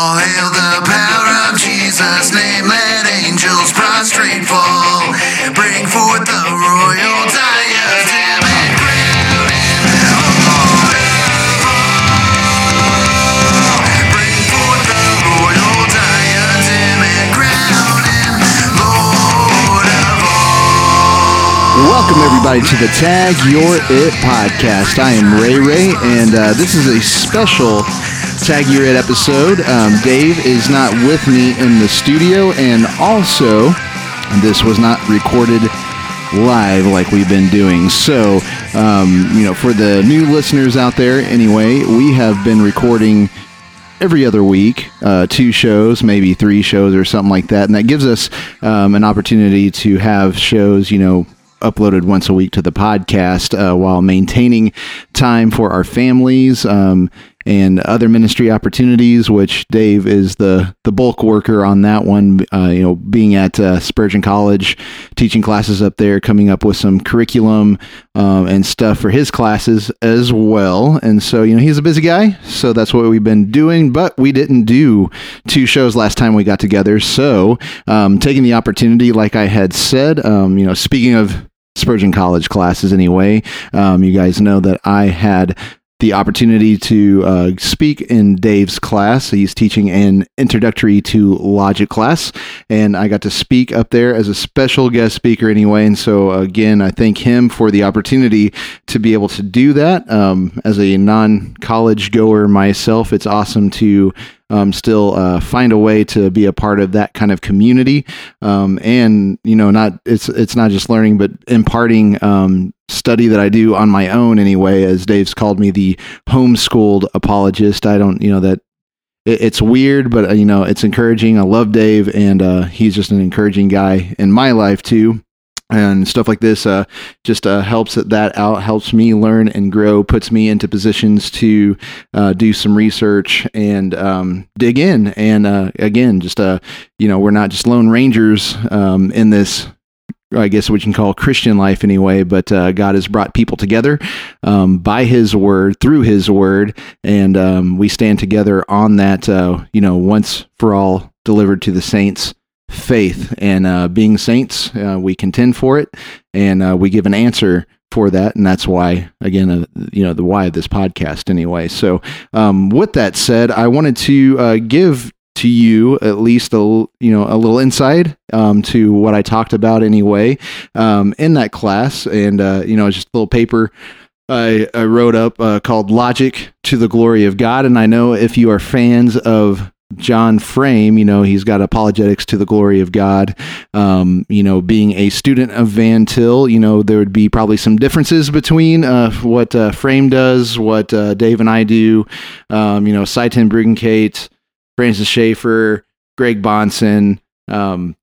All hail the power of Jesus' name. Let angels prostrate fall. Bring forth the royal diadem and crown him Lord of all. Bring forth the royal diadem and crown him Lord of all. Welcome, everybody, to the Tag Your It podcast. I am Ray Ray, and uh, this is a special Your It episode. Um, Dave is not with me in the studio, and also, this was not recorded live like we've been doing. So, um, you know, for the new listeners out there, anyway, we have been recording every other week, uh, two shows, maybe three shows or something like that. And that gives us um, an opportunity to have shows, you know, uploaded once a week to the podcast uh, while maintaining time for our families. Um, and other ministry opportunities, which Dave is the the bulk worker on that one. Uh, you know, being at uh, Spurgeon College, teaching classes up there, coming up with some curriculum um, and stuff for his classes as well. And so, you know, he's a busy guy, so that's what we've been doing. But we didn't do two shows last time we got together, so um, taking the opportunity, like I had said, um, you know, speaking of Spurgeon College classes anyway. Um, you guys know that I had the opportunity to uh, speak in Dave's class. He's teaching an introductory to logic class, and I got to speak up there as a special guest speaker anyway. And so, again, I thank him for the opportunity to be able to do that. Um, as a non college goer myself, it's awesome to um, still uh, find a way to be a part of that kind of community, um, and you know, not it's it's not just learning, but imparting um, study that I do on my own anyway. As Dave's called me the homeschooled apologist. I don't, you know, that it's weird, but uh, you know, it's encouraging. I love Dave, and uh, he's just an encouraging guy in my life too and stuff like this uh, just uh, helps that out helps me learn and grow puts me into positions to uh, do some research and um, dig in. And uh, again just uh, you know we're not just lone rangers um, in this I guess we can call Christian life anyway, but uh, God has brought people together um, by His word, through His word, and um, we stand together on that, you know, once for all delivered to the saints faith and uh, being saints. Uh, we contend for it, and uh, we give an answer for that, and that's why, again, uh, you know, the why of this podcast, anyway. So, um, with that said, I wanted to uh, give to you at least a you know a little insight um, to what I talked about anyway um, in that class, and uh, you know, just a little paper. I, I wrote up uh, called Logic to the Glory of God. And I know if you are fans of John Frame, you know, he's got apologetics to the glory of God. Um, you know, being a student of Van Til, you know, there would be probably some differences between uh, what uh, Frame does, what uh, Dave and I do. Um, you know, Sye Ten Bruggencate, Francis Schaeffer, Greg Bahnsen, um,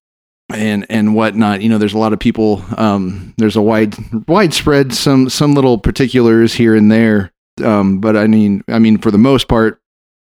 and and whatnot. You know, there's a lot of people. Um, there's a wide widespread some some little particulars here and there. Um, but I mean, I mean, for the most part,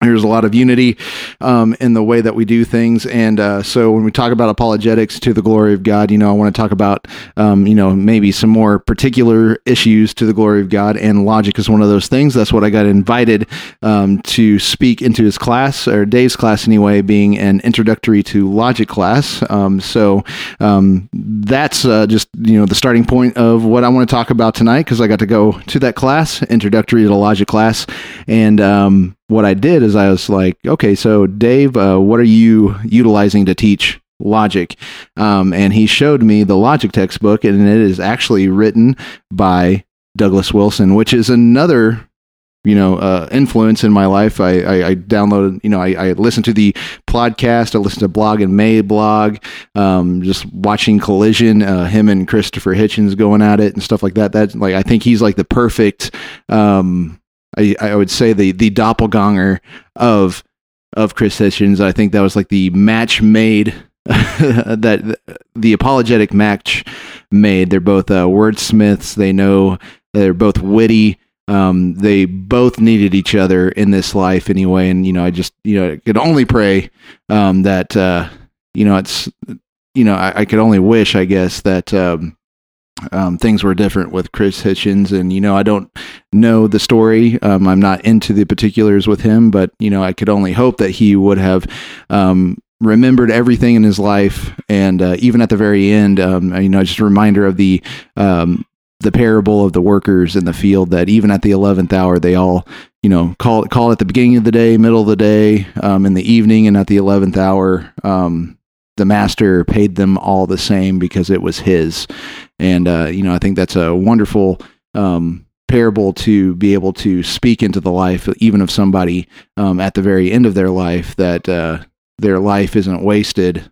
there's a lot of unity um, in the way that we do things. And uh, so when we talk about apologetics to the glory of god you know i want to talk about um, you know maybe some more particular issues to the glory of god. And logic is one of those things. That's what i got invited um, to speak into his class or dave's class anyway being an introductory to logic class. Um, so um, that's uh, just you know the starting point of what i want to talk about tonight because i got to go to that class introductory to logic class. And um, what I did is I was like, okay, so Dave, uh, what are you utilizing to teach logic? Um, and he showed me the logic textbook, and it is actually written by Douglas Wilson, which is another you know uh, influence in my life. I, I, I downloaded, you know, I, I listened to the podcast. I listened to Blog and Mablog. Um, just watching Collision, uh, him and Christopher Hitchens going at it and stuff like that. That like I think he's like the perfect. Um, I, I would say the the doppelganger of of Chris Hitchens. I think that was like the match made that the apologetic match made. They're both uh, wordsmiths. They know they're both witty. Um, they both needed each other in this life anyway. And you know, I just you know could only pray um, that uh, you know it's you know I, I could only wish I guess that um, um, things were different with Chris Hitchens. And, you know, I don't know the story. Um, I'm not into the particulars with him, but, you know, I could only hope that he would have um, remembered everything in his life. And uh, even at the very end, um, you know, just a reminder of the. Um, the parable of the workers in the field that even at the 11th hour they all you know call call at the beginning of the day middle of the day um, in the evening and at the 11th hour the master paid them all the same because it was his. And, uh, you know, I think that's a wonderful um, parable to be able to speak into the life, even of somebody um, at the very end of their life, that uh, their life isn't wasted.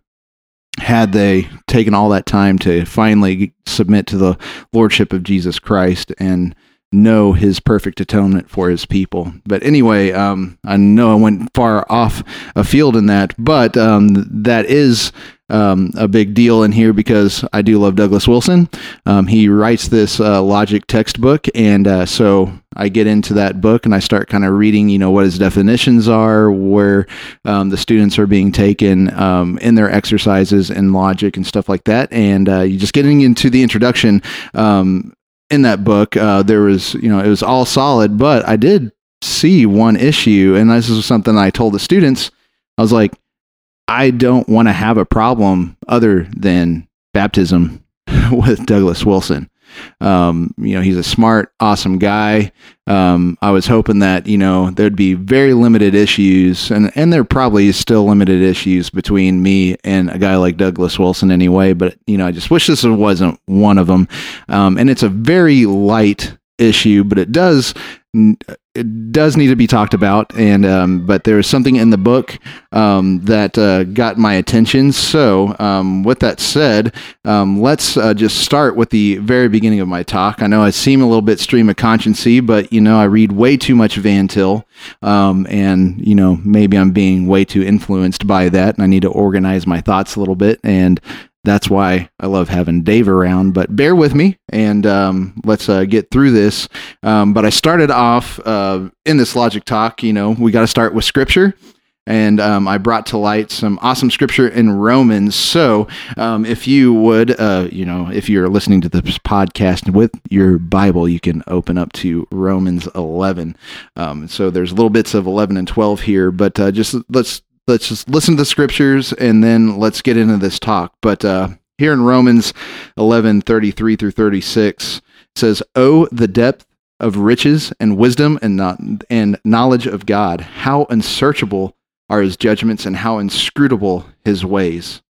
Had they taken all that time to finally submit to the lordship of Jesus Christ and know his perfect atonement for his people. But anyway, um, I know I went far off a field in that, but um, that is um, a big deal in here because I do love Douglas Wilson. Um, he writes this uh, logic textbook, and uh, so I get into that book and I start kind of reading, you know, what his definitions are, where um, the students are being taken um, in their exercises in logic and stuff like that. And uh, you just getting into the introduction um, in that book, uh, there was, you know, it was all solid, but I did see one issue, and this is something I told the students. I was like, I don't want to have a problem other than baptism with Douglas Wilson. Um, you know, he's a smart, awesome guy. Um, I was hoping that you know there'd be very limited issues, and and there probably is still limited issues between me and a guy like Douglas Wilson anyway. But you know, I just wish this wasn't one of them. Um, and it's a very light issue, but it does it does need to be talked about, and um, but there is something in the book um, that uh, got my attention. So, um, with that said, um, let's uh, just start with the very beginning of my talk. I know I seem a little bit stream of consciency, but you know I read way too much Van Til, um, and you know maybe I'm being way too influenced by that, and I need to organize my thoughts a little bit and that's why I love having Dave around. But bear with me and um, let's uh, get through this. Um, but I started off uh, in this logic talk. You know, we got to start with scripture. And um, I brought to light some awesome scripture in Romans. So, um, if you would, uh, you know, if you're listening to this podcast with your Bible, you can open up to Romans 11. Um, so, there's little bits of 11 and 12 here, but uh, just let's let's just listen to the scriptures and then let's get into this talk. But uh, here in Romans 11 33 through 36 says, Oh, the depth of riches and wisdom and, not, and knowledge of God, how unsearchable are his judgments and how inscrutable his ways.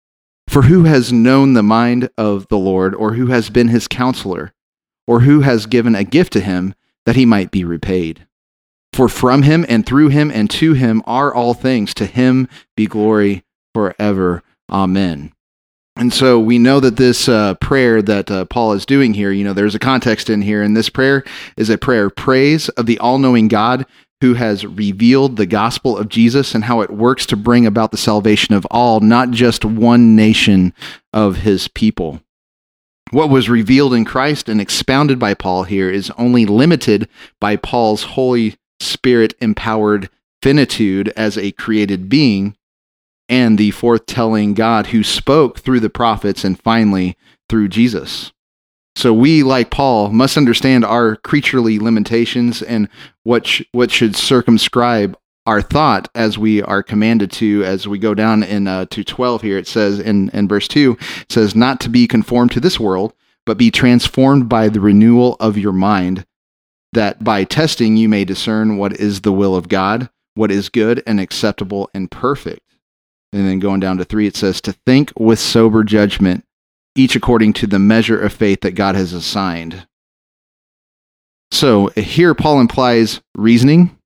For who has known the mind of the Lord, or who has been his counselor, or who has given a gift to him that he might be repaid? For from him and through him and to him are all things. To him be glory forever. Amen. And so we know that this uh, prayer that uh, Paul is doing here, you know, there's a context in here, and this prayer is a prayer of praise of the all knowing God who has revealed the gospel of Jesus and how it works to bring about the salvation of all, not just one nation of his people. What was revealed in Christ and expounded by Paul here is only limited by Paul's holy spirit empowered finitude as a created being, and the forthtelling God who spoke through the prophets and finally through Jesus. So we, like Paul, must understand our creaturely limitations and what sh- what should circumscribe our thought as we are commanded to as we go down in uh, to 12 here it says in, in verse 2 it says not to be conformed to this world but be transformed by the renewal of your mind that by testing you may discern what is the will of God, what is good and acceptable and perfect. And then going down to three, it says, to think with sober judgment, each according to the measure of faith that God has assigned. So here, Paul implies reasoning,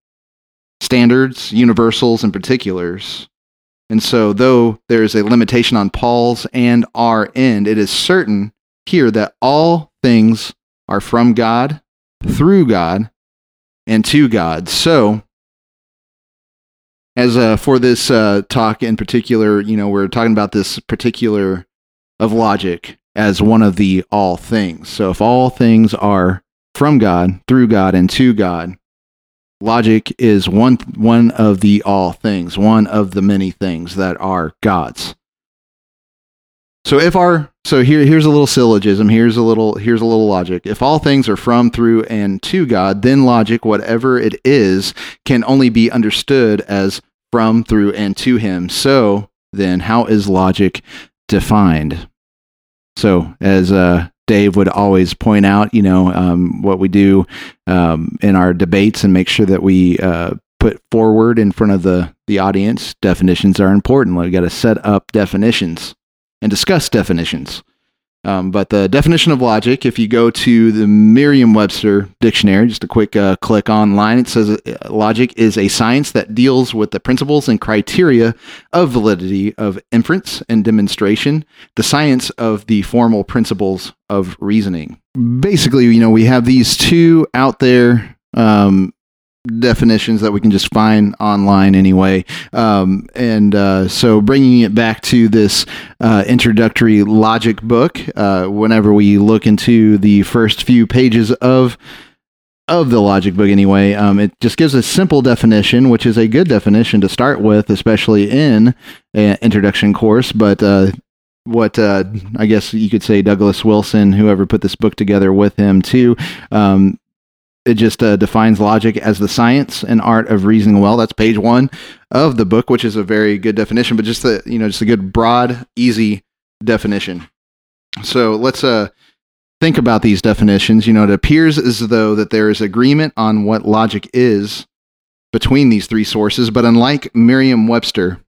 standards, universals, and particulars. And so, though there is a limitation on Paul's and our end, it is certain here that all things are from God through God and to God. So, as uh, for this uh, talk in particular, you know, we're talking about this particular of logic as one of the all things. So, if all things are from God, through God, and to God, logic is one one of the all things, one of the many things that are God's. So, if our So here, here's a little syllogism. Here's a little, here's a little logic. If all things are from, through, and to God, then logic, whatever it is, can only be understood as from, through, and to Him. So then, how is logic defined? So, as uh, Dave would always point out, you know, um, what we do um, in our debates and make sure that we uh, put forward in front of the the audience. Definitions are important. We got to set up definitions and discuss definitions. Um, but the definition of logic, if you go to the Merriam Webster dictionary, just a quick uh, click online, it says uh, logic is a science that deals with the principles and criteria of validity of inference and demonstration, the science of the formal principles of reasoning. Basically, you know, we have these two out there um, definitions that we can just find online anyway. Um, and uh, so bringing it back to this uh, introductory logic book, uh, whenever we look into the first few pages of of the logic book anyway um, it just gives a simple definition which is a good definition to start with especially in an introduction course but uh, what uh, I guess you could say Douglas Wilson, whoever put this book together with him too, um, it just uh, defines logic as the science and art of reasoning well. That's page one of the book, which is a very good definition, but just the you know just a good broad, easy definition. So let's uh think about these definitions. You know, it appears as though that there is agreement on what logic is between these three sources, but unlike Merriam-Webster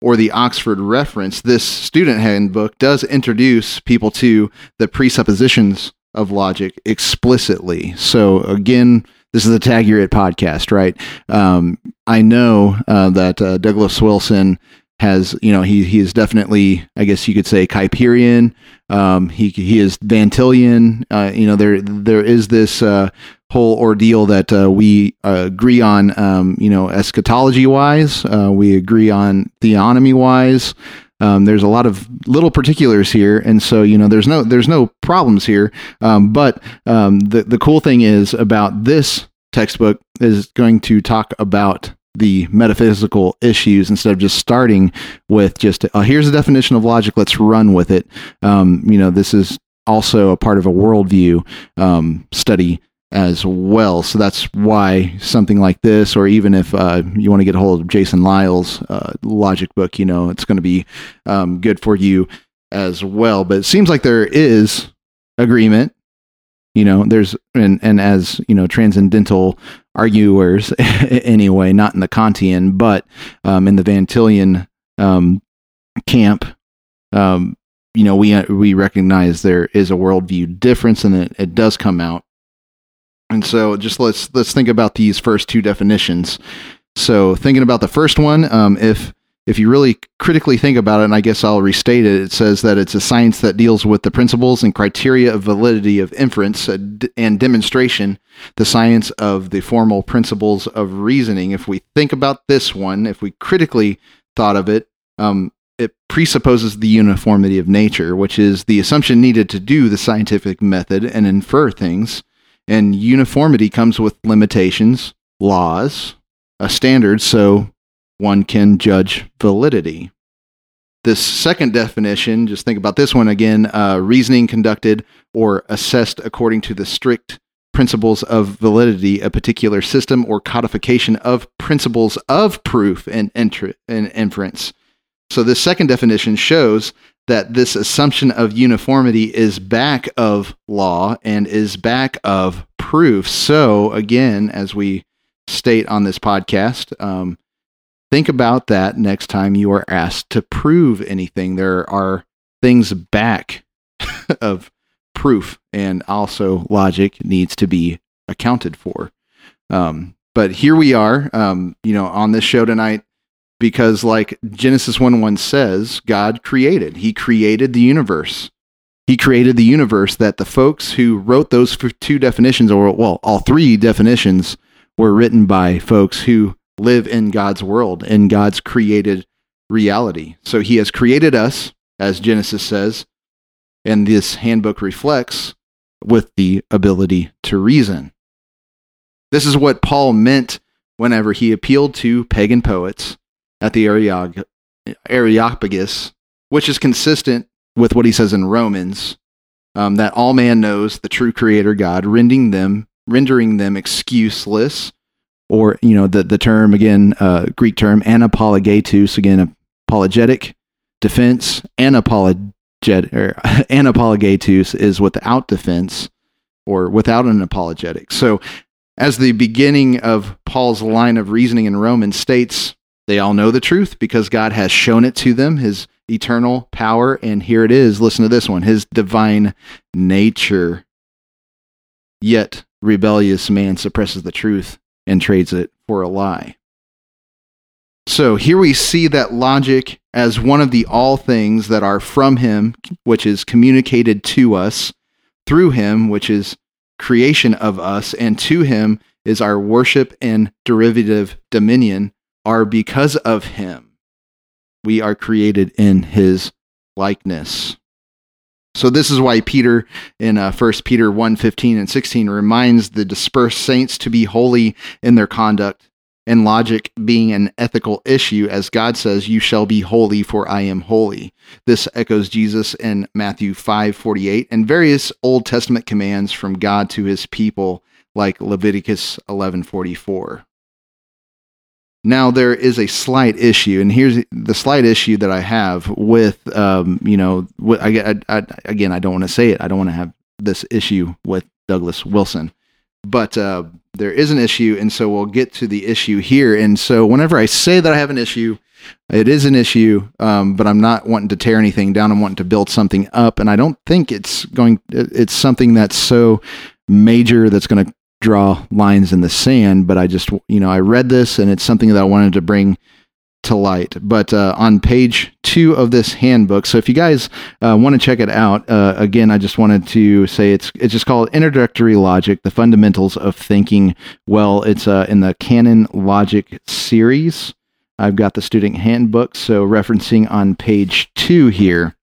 or the Oxford reference, this student handbook does introduce people to the presuppositions of logic explicitly. So again, this is the Tag Your It podcast, right? Um, I know uh, that uh, Douglas Wilson has, you know, he he is definitely, I guess you could say, Kuyperian. Um, he he is Van Tillian. Uh, you know, there there is this uh, whole ordeal that uh, we uh, agree on. Um, you know, eschatology wise, we agree on theonomy wise. Um, there's a lot of little particulars here, and so you know there's no there's no problems here. Um, but um, the the cool thing is about this textbook is going to talk about the metaphysical issues instead of just starting with just uh, here's a definition of logic. Let's run with it. Um, you know, this is also a part of a worldview um, study as well. So that's why something like this, or even if uh, you want to get a hold of Jason Lisle's uh, logic book, you know, it's going to be um, good for you as well. But it seems like there is agreement. You know, there's and and as you know, transcendental arguers anyway, not in the Kantian, but um, in the Van Tillian um, camp. Um, you know, we we recognize there is a worldview difference, and it, it does come out and so just let's let's think about these first two definitions. So thinking about the first one, um, if if you really critically think about it, and I guess I'll restate it, it says that it's a science that deals with the principles and criteria of validity of inference and demonstration, the science of the formal principles of reasoning. If we think about this one, if we critically thought of it, um, it presupposes the uniformity of nature, which is the assumption needed to do the scientific method and infer things. And uniformity comes with limitations, laws, a standard, so one can judge validity. This second definition, just think about this one again uh, reasoning conducted or assessed according to the strict principles of validity, a particular system or codification of principles of proof and, entry, and inference. So, this second definition shows that this assumption of uniformity is back of law and is back of proof. So, again, as we state on this podcast, um, think about that next time you are asked to prove anything. There are things back of proof, and also logic needs to be accounted for. Um, but here we are, um, you know, on this show tonight because like Genesis 1 1 says, God created. He created the universe. He created the universe that the folks who wrote those two definitions, or well, all three definitions, were written by folks who live in God's world, in God's created reality. So he has created us, as Genesis says, and this handbook reflects with the ability to reason. This is what Paul meant whenever he appealed to pagan poets at the Areopagus, which is consistent with what he says in Romans um, that all man knows the true creator God, rendering them, rendering them excuseless, or, you know, the, the term again, uh, Greek term, anapologetus, again, apologetic defense, anapologet, or anapologetus is without defense or without an apologetic. So, as the beginning of Paul's line of reasoning in Romans states, they all know the truth because God has shown it to them, his eternal power. And here it is. Listen to this one his divine nature. Yet, rebellious man suppresses the truth and trades it for a lie. So here we see that logic as one of the all things that are from him, which is communicated to us through him, which is creation of us, and to him is our worship and derivative dominion, are because of him. We are created in his likeness. So this is why Peter in uh, 1 Peter 1, 15 and 16 reminds the dispersed saints to be holy in their conduct, and logic being an ethical issue, as God says, You shall be holy, for I am holy. This echoes Jesus in Matthew 5, 48, and various Old Testament commands from God to his people, like Leviticus 11, 44. Now there is a slight issue, and here's the slight issue that I have with, um, you know, I, I, I, again, I don't want to say it. I don't want to have this issue with Douglas Wilson, but uh, there is an issue, and so we'll get to the issue here. And so whenever I say that I have an issue, it is an issue, um, but I'm not wanting to tear anything down. I'm wanting to build something up, and I don't think it's going. It's something that's so major that's going to draw lines in the sand, but I just, you know, I read this and it's something that I wanted to bring to light. But uh, on page two of this handbook, so if you guys uh, want to check it out, uh, again, I just wanted to say it's it's just called Introductory Logic: The Fundamentals of Thinking Well. It's uh, in the Canon Logic series. I've got the student handbook, so referencing on page two here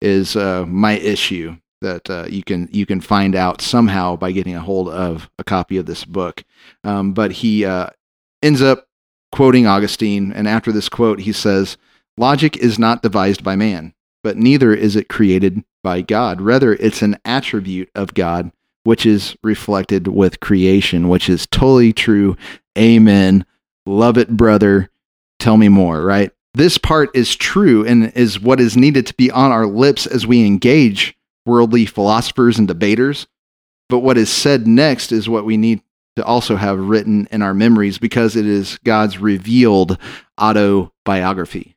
is uh, my issue that uh, you can you can find out somehow by getting a hold of a copy of this book. Um, but he uh, ends up quoting Augustine, and after this quote, he says, "Logic is not devised by man, but neither is it created by God. Rather, it's an attribute of God." Which is reflected with creation, which is totally true. Amen. Love it, brother. Tell me more, right? This part is true and is what is needed to be on our lips as we engage worldly philosophers and debaters. But what is said next is what we need to also have written in our memories because it is God's revealed autobiography.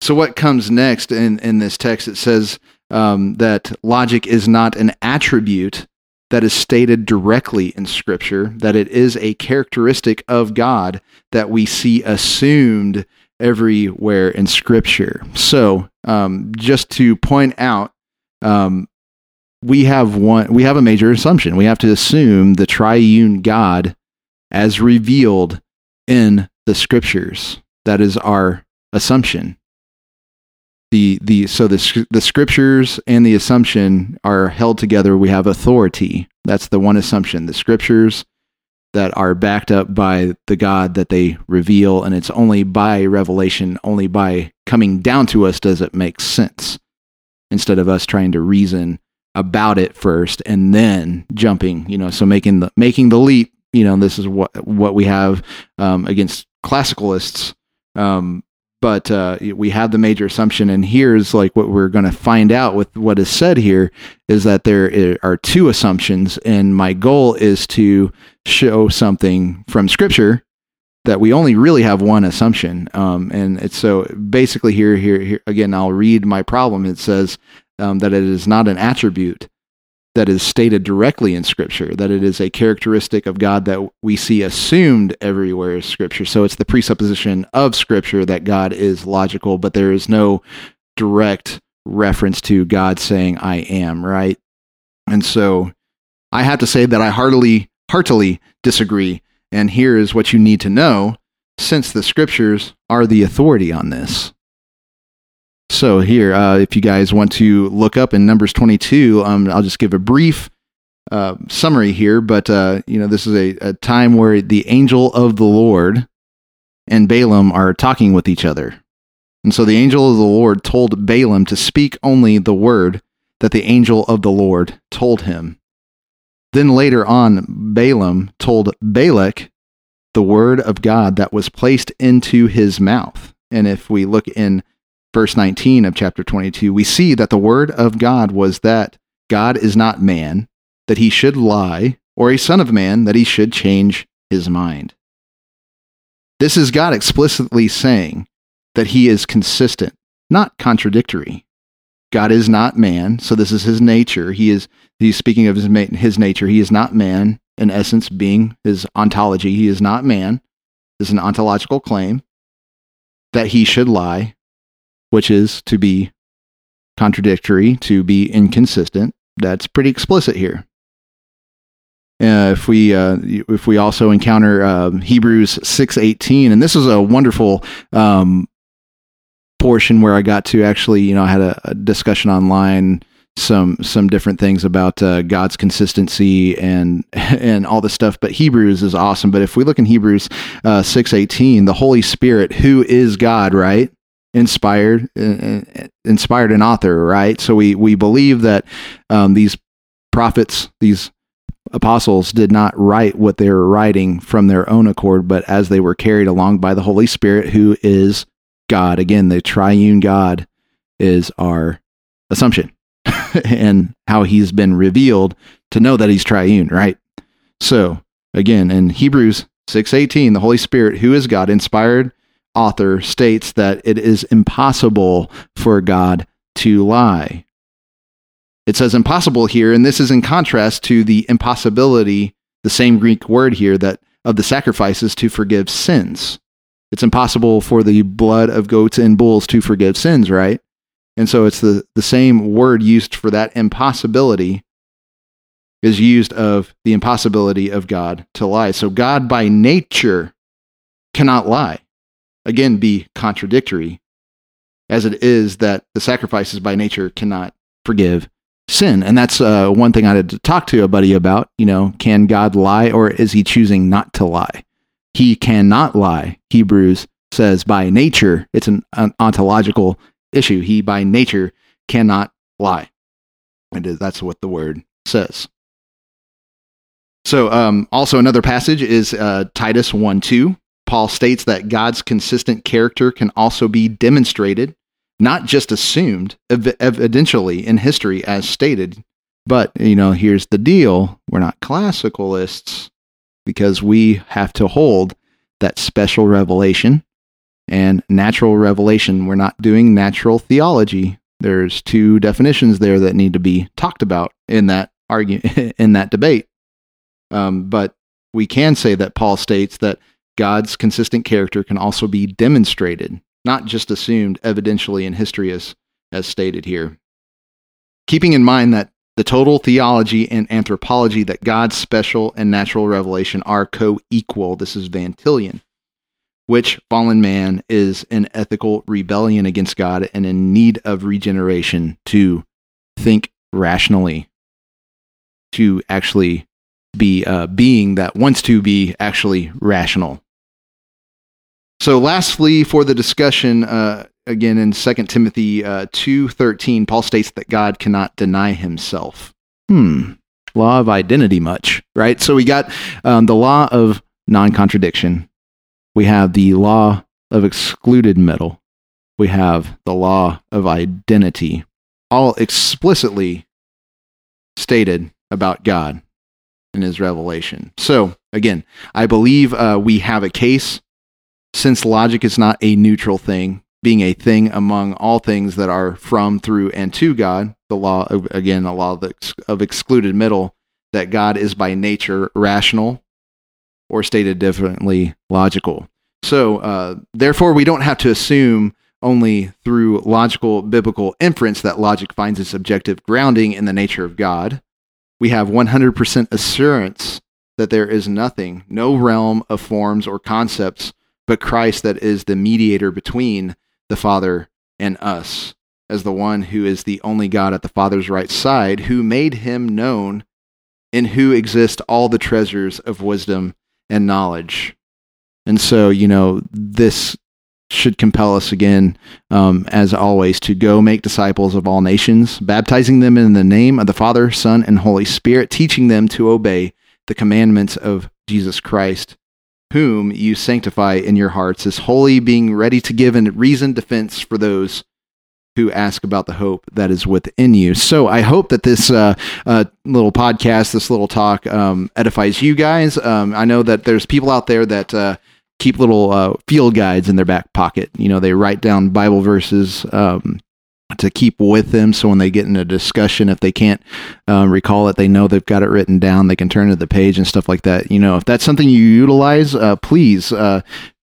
So, what comes next in, in this text? It says um, that logic is not an attribute that is stated directly in Scripture, that it is a characteristic of God that we see assumed everywhere in Scripture. So, um, just to point out um, we have one we have a major assumption. We have to assume the triune God as revealed in the scriptures. That is our assumption. The the so the the scriptures and the assumption are held together. We have authority. That's the one assumption. The scriptures that are backed up by the God that they reveal, and it's only by revelation, only by coming down to us does it make sense instead of us trying to reason about it first and then jumping you know so making the making the leap you know this is what what we have um, against classicalists. Um, but uh, we have the major assumption and here's like what we're going to find out with what is said here is that there are two assumptions and my goal is to show something from scripture that we only really have one assumption. Um, and it's so basically here, here, here again, I'll read my problem. It says um, that it is not an attribute that is stated directly in Scripture, that it is a characteristic of God that we see assumed everywhere in Scripture. So it's the presupposition of Scripture that God is logical, but there is no direct reference to God saying, I am, right? And so I have to say that I heartily, heartily disagree and here is what you need to know since the scriptures are the authority on this. So, here, uh, if you guys want to look up in Numbers 22, um, I'll just give a brief uh, summary here. But, uh, you know, this is a, a time where the angel of the Lord and Balaam are talking with each other. And so the angel of the Lord told Balaam to speak only the word that the angel of the Lord told him. Then later on, Balaam told Balak the word of God that was placed into his mouth. And if we look in verse 19 of chapter 22, we see that the word of God was that God is not man, that he should lie, or a son of man, that he should change his mind. This is God explicitly saying that he is consistent, not contradictory. God is not man, so this is his nature. He is he's speaking of his his nature. He is not man in essence being his ontology. He is not man. This is an ontological claim that he should lie, which is to be contradictory, to be inconsistent. That's pretty explicit here. Uh, if we uh, if we also encounter uh, Hebrews six eighteen, and this is a wonderful um, portion where I got to actually, you know, I had a, a discussion online some some different things about uh, God's consistency and and all this stuff. But Hebrews is awesome. But if we look in Hebrews uh, six eighteen, the Holy Spirit, who is God, right? Inspired, uh, inspired an author, right? So we we believe that um, these prophets, these apostles did not write what they were writing from their own accord, but as they were carried along by the Holy Spirit, who is God. Again, the triune God is our assumption and how he's been revealed to know that he's triune, right? So, again, in Hebrews 6:18, the Holy Spirit, who is God, inspired author states that it is impossible for God to lie. It says impossible here, and this is in contrast to the impossibility, the same Greek word here that of the sacrifices to forgive sins. It's impossible for the blood of goats and bulls to forgive sins, right? And so it's the, the same word used for that impossibility is used of the impossibility of God to lie. So God by nature cannot lie. Again, be contradictory, as it is that the sacrifices by nature cannot forgive sin. And that's uh, one thing I had to talk to a buddy about. You know, can God lie or is he choosing not to lie? He cannot lie. Hebrews says by nature, it's an, an ontological issue. He by nature cannot lie. And that's what the word says. So, um, also another passage is uh, Titus 1 2. Paul states that God's consistent character can also be demonstrated, not just assumed, ev- evidentially in history as stated. But, you know, here's the deal we're not classicalists because we have to hold that special revelation and natural revelation. We're not doing natural theology. There's two definitions there that need to be talked about in that argument in that debate. Um, but we can say that Paul states that God's consistent character can also be demonstrated, not just assumed evidentially in history as, as stated here. Keeping in mind that the total theology and anthropology that God's special and natural revelation are co equal, this is Van Tillian which fallen man is in ethical rebellion against God and in need of regeneration to think rationally, to actually be a being that wants to be actually rational. So, lastly, for the discussion, uh, again in 2 Timothy uh, 2.13, Paul states that God cannot deny himself. Hmm, law of identity much, right? So we got um, the law of non-contradiction, we have the law of excluded middle. We have the law of identity, all explicitly stated about God in his revelation. So, again, I believe uh, we have a case since logic is not a neutral thing, being a thing among all things that are from, through, and to God, the law, of, again, the law of, ex- of excluded middle, that God is by nature rational, or stated differently, logical. So, uh, therefore, we don't have to assume only through logical biblical inference that logic finds its objective grounding in the nature of God. We have 100% assurance that there is nothing, no realm of forms or concepts, but Christ that is the mediator between the Father and us, as the one who is the only God at the Father's right side, who made him known, in who exist all the treasures of wisdom and knowledge. And so, you know, this should compel us again, um, as always, to go make disciples of all nations, baptizing them in the name of the Father, Son, and Holy Spirit, teaching them to obey the commandments of Jesus Christ, whom you sanctify in your hearts as holy, being ready to give a reasoned defense for those who ask about the hope that is within you. So I hope that this uh, uh, little podcast, this little talk, um, edifies you guys. Um, I know that there's people out there that uh, keep little uh, field guides in their back pocket. You know, they write down Bible verses. Um, to keep with them, so when they get in a discussion, if they can't uh, recall it, they know they've got it written down. They can turn to the page and stuff like that. You know, if that's something you utilize, uh, please,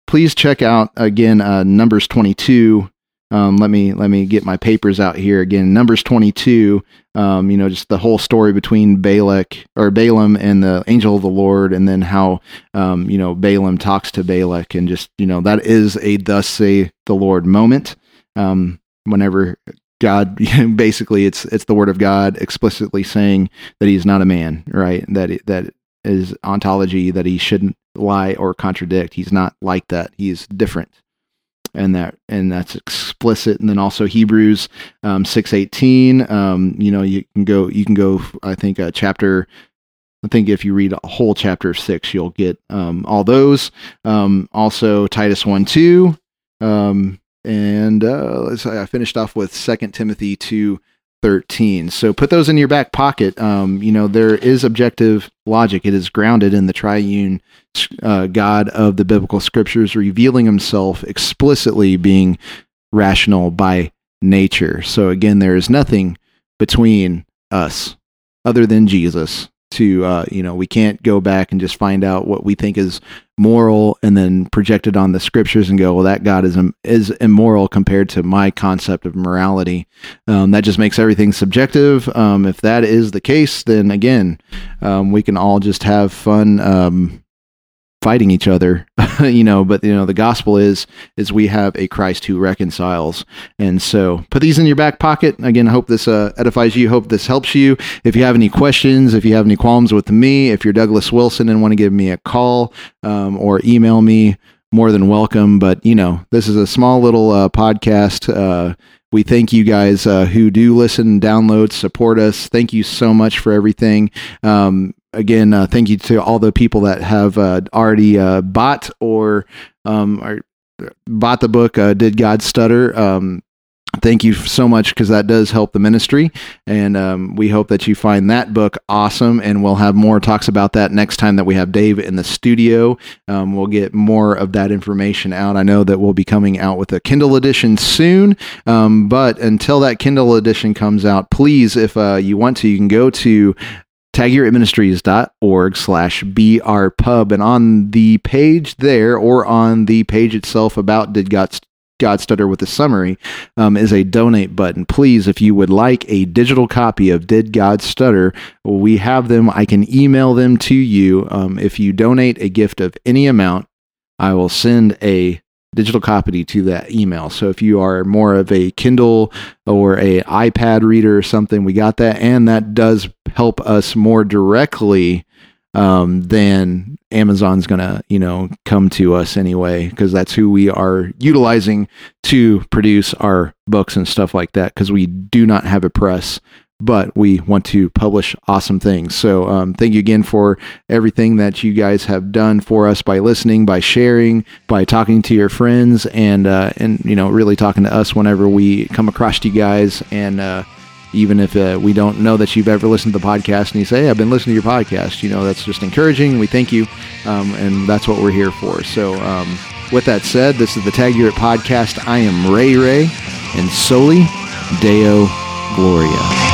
please check out again Numbers twenty two um, let me let me get my papers out here again. Numbers 22. Um, you know, just the whole story between Balak or Balaam and the angel of the Lord, and then how um, you know Balaam talks to Balak, and just you know that is a "Thus say the Lord" moment. Um, whenever God, basically, it's it's the word of God explicitly saying that He's not a man, right? That that is ontology that He shouldn't lie or contradict. He's not like that. He's different and that and that's explicit and then also hebrews um, 618 um, you know you can go you can go i think a chapter i think if you read a whole chapter of six you'll get um, all those um, also titus 1 2 um, and uh, i finished off with second timothy two thirteen. So put those in your back pocket. Um, you know, there is objective logic. It is grounded in the triune uh, God of the biblical scriptures, revealing himself explicitly being rational by nature. So again, there is nothing between us other than Jesus to uh, you know we can't go back and just find out what we think is moral and then project it on the scriptures and go well that god is is immoral compared to my concept of morality. Um, that just makes everything subjective. Um, if that is the case then again um, we can all just have fun um, fighting each other you know but you know the gospel is is we have a christ who reconciles. And so put these in your back pocket. Again i hope this uh, edifies you. Hope this helps you. If you have any questions if you have any qualms with me if you're douglas wilson and want to give me a call um, or email me more than welcome. But you know this is a small little uh, podcast. Uh, we thank you guys uh, who do listen, download, support us. Thank you so much for everything. Um, again, uh, thank you to all the people that have uh, already uh, bought or um, or bought the book. Uh, Did God Stutter? Um, thank you so much because that does help the ministry and um, we hope that you find that book awesome and we'll have more talks about that next time that we have dave in the studio um, we'll get more of that information out i know that we'll be coming out with a kindle edition soon um, but until that kindle edition comes out please if uh, you want to you can go to tagyouritministries.org slash brpub. And on the page there or on the page itself about Did God, God Stutter with a summary um, is a donate button. Please, if you would like a digital copy of Did God Stutter, we have them. I can email them to you. Um, if you donate a gift of any amount, I will send a digital copy to that email. So if you are more of a Kindle or a iPad reader or something, we got that, and that does help us more directly um, than Amazon's gonna, you know, come to us anyway, because that's who we are utilizing to produce our books and stuff like that. Because we do not have a press but we want to publish awesome things. So um, thank you again for everything that you guys have done for us by listening, by sharing, by talking to your friends, and uh, and you know really talking to us whenever we come across you guys. And uh, even if uh, we don't know that you've ever listened to the podcast, and you say, hey, "I've been listening to your podcast," you know that's just encouraging. We thank you, um, and that's what we're here for. So. Um, with that said, this is the Tag podcast. I am Ray Ray, and Soli Deo Gloria.